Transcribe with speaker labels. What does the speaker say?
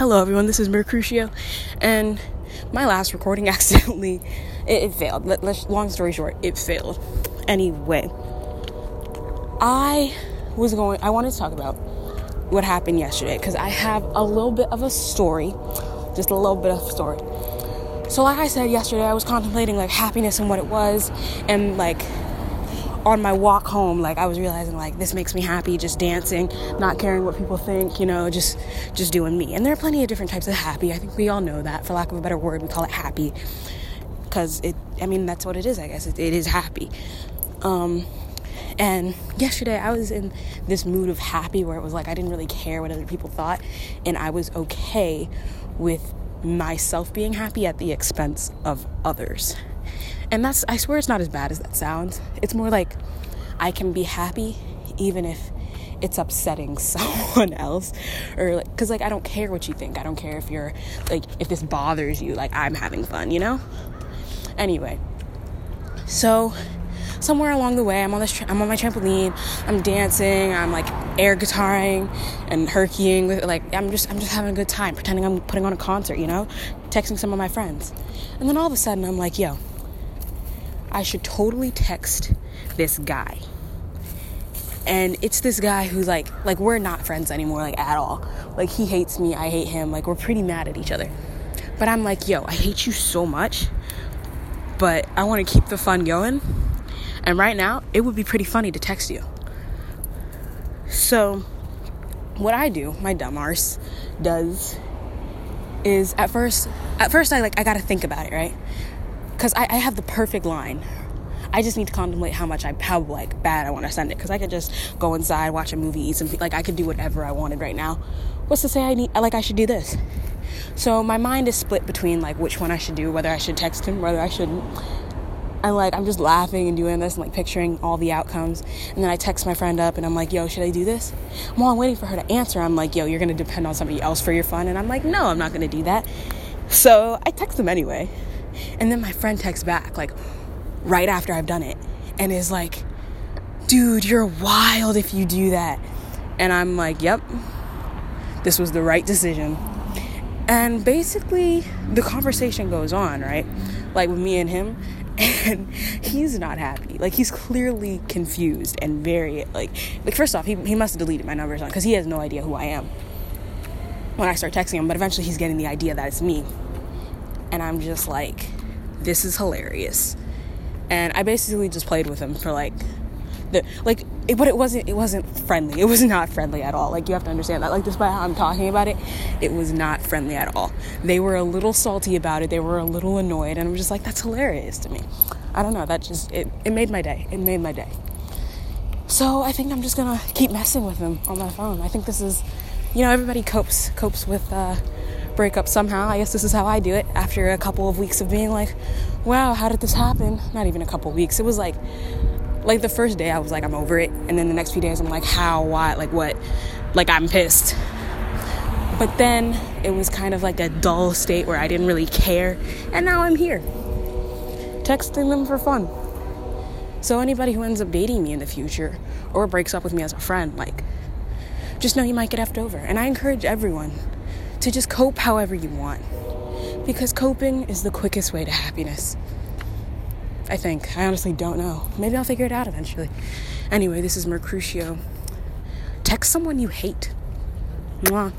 Speaker 1: Hello, everyone. This is Mercutio, and my last recording accidentally it, it failed. Let, let's, long story short, it failed. Anyway, I was going. I wanted to talk about what happened yesterday because I have a little bit of a story, just a little bit of a story. So, like I said yesterday, I was contemplating like happiness and what it was, and like on my walk home like i was realizing like this makes me happy just dancing not caring what people think you know just just doing me. And there are plenty of different types of happy. I think we all know that for lack of a better word we call it happy. Because it i mean that's what it is i guess. It, it is happy. Um and yesterday I was in this mood of happy where it was like I didn't really care what other people thought and I was okay with myself being happy at the expense of others. And that's, I swear, it's not as bad as that sounds. It's more like I can be happy even if it's upsetting someone else. Or like because like i don't care what you think. I don't care if you're like if this bothers you like i'm having fun you know? Anyway. So somewhere along the way i'm on this tra- i'm on my trampoline. I'm dancing. I'm like air guitaring and herkying with like i'm just i'm just having a good time pretending i'm putting on a concert you know? Texting some of my friends. And then all of a sudden i'm like yo I should totally text this guy. And it's this guy who's like, like we're not friends anymore, like at all. Like he hates me, I hate him. Like we're pretty mad at each other. But I'm like, yo, I hate you so much, but I want to keep the fun going. And right now, it would be pretty funny to text you. So, what I do, my dumb arse does, is at first, at first I like I gotta think about it, right? Because I, I, have the perfect line. I just need to contemplate how much I how like bad I want to send it because I could just go inside, watch a movie, eat some like I could do whatever I wanted right now. What's to say I need like I should do this? So my mind is split between like which one I should do, whether I should text him, whether I shouldn't. And like I'm just laughing and doing this and like picturing all the outcomes. And then I text my friend up and I'm like, "Yo, should I do this?" While I'm waiting for her to answer, I'm like, "Yo, you're gonna depend on somebody else for your fun," and I'm like, "No, I'm not gonna do that." So I text him anyway. And then my friend texts back, like, right after I've done it, and is like, dude, you're wild if you do that. And I'm like, yep, this was the right decision. And basically, the conversation goes on, right? Like with me and him. And he's not happy. Like he's clearly confused and very like like first off, he he must have deleted my numbers on because he has no idea who I am when I start texting him. But eventually, he's getting the idea that it's me and I'm just like, this is hilarious. And I basically just played with him for like the like it, but it wasn't it wasn't friendly. It was not friendly at all. Like you have to understand that. Like despite how I'm talking about it, it was not friendly at all. They were a little salty about it. They were a little annoyed, and I'm just like, that's hilarious to me. I don't know. That just it it made my day. It made my day. So I think I'm just gonna keep messing with him on my phone. I think this is, you know, everybody copes copes with. uh breakup somehow. I guess this is how I do it after a couple of weeks of being like, wow, how did this happen? Not even a couple weeks. It was like, like the first day I was like, I'm over it. And then the next few days I'm like, how, why, like what? Like I'm pissed. But then it was kind of like a dull state where I didn't really care. And now I'm here, texting them for fun. So anybody who ends up dating me in the future or breaks up with me as a friend, like, just know you might get effed over. And I encourage everyone to just cope however you want. Because coping is the quickest way to happiness. I think. I honestly don't know. Maybe I'll figure it out eventually. Anyway, this is Mercutio. Text someone you hate. Mwah.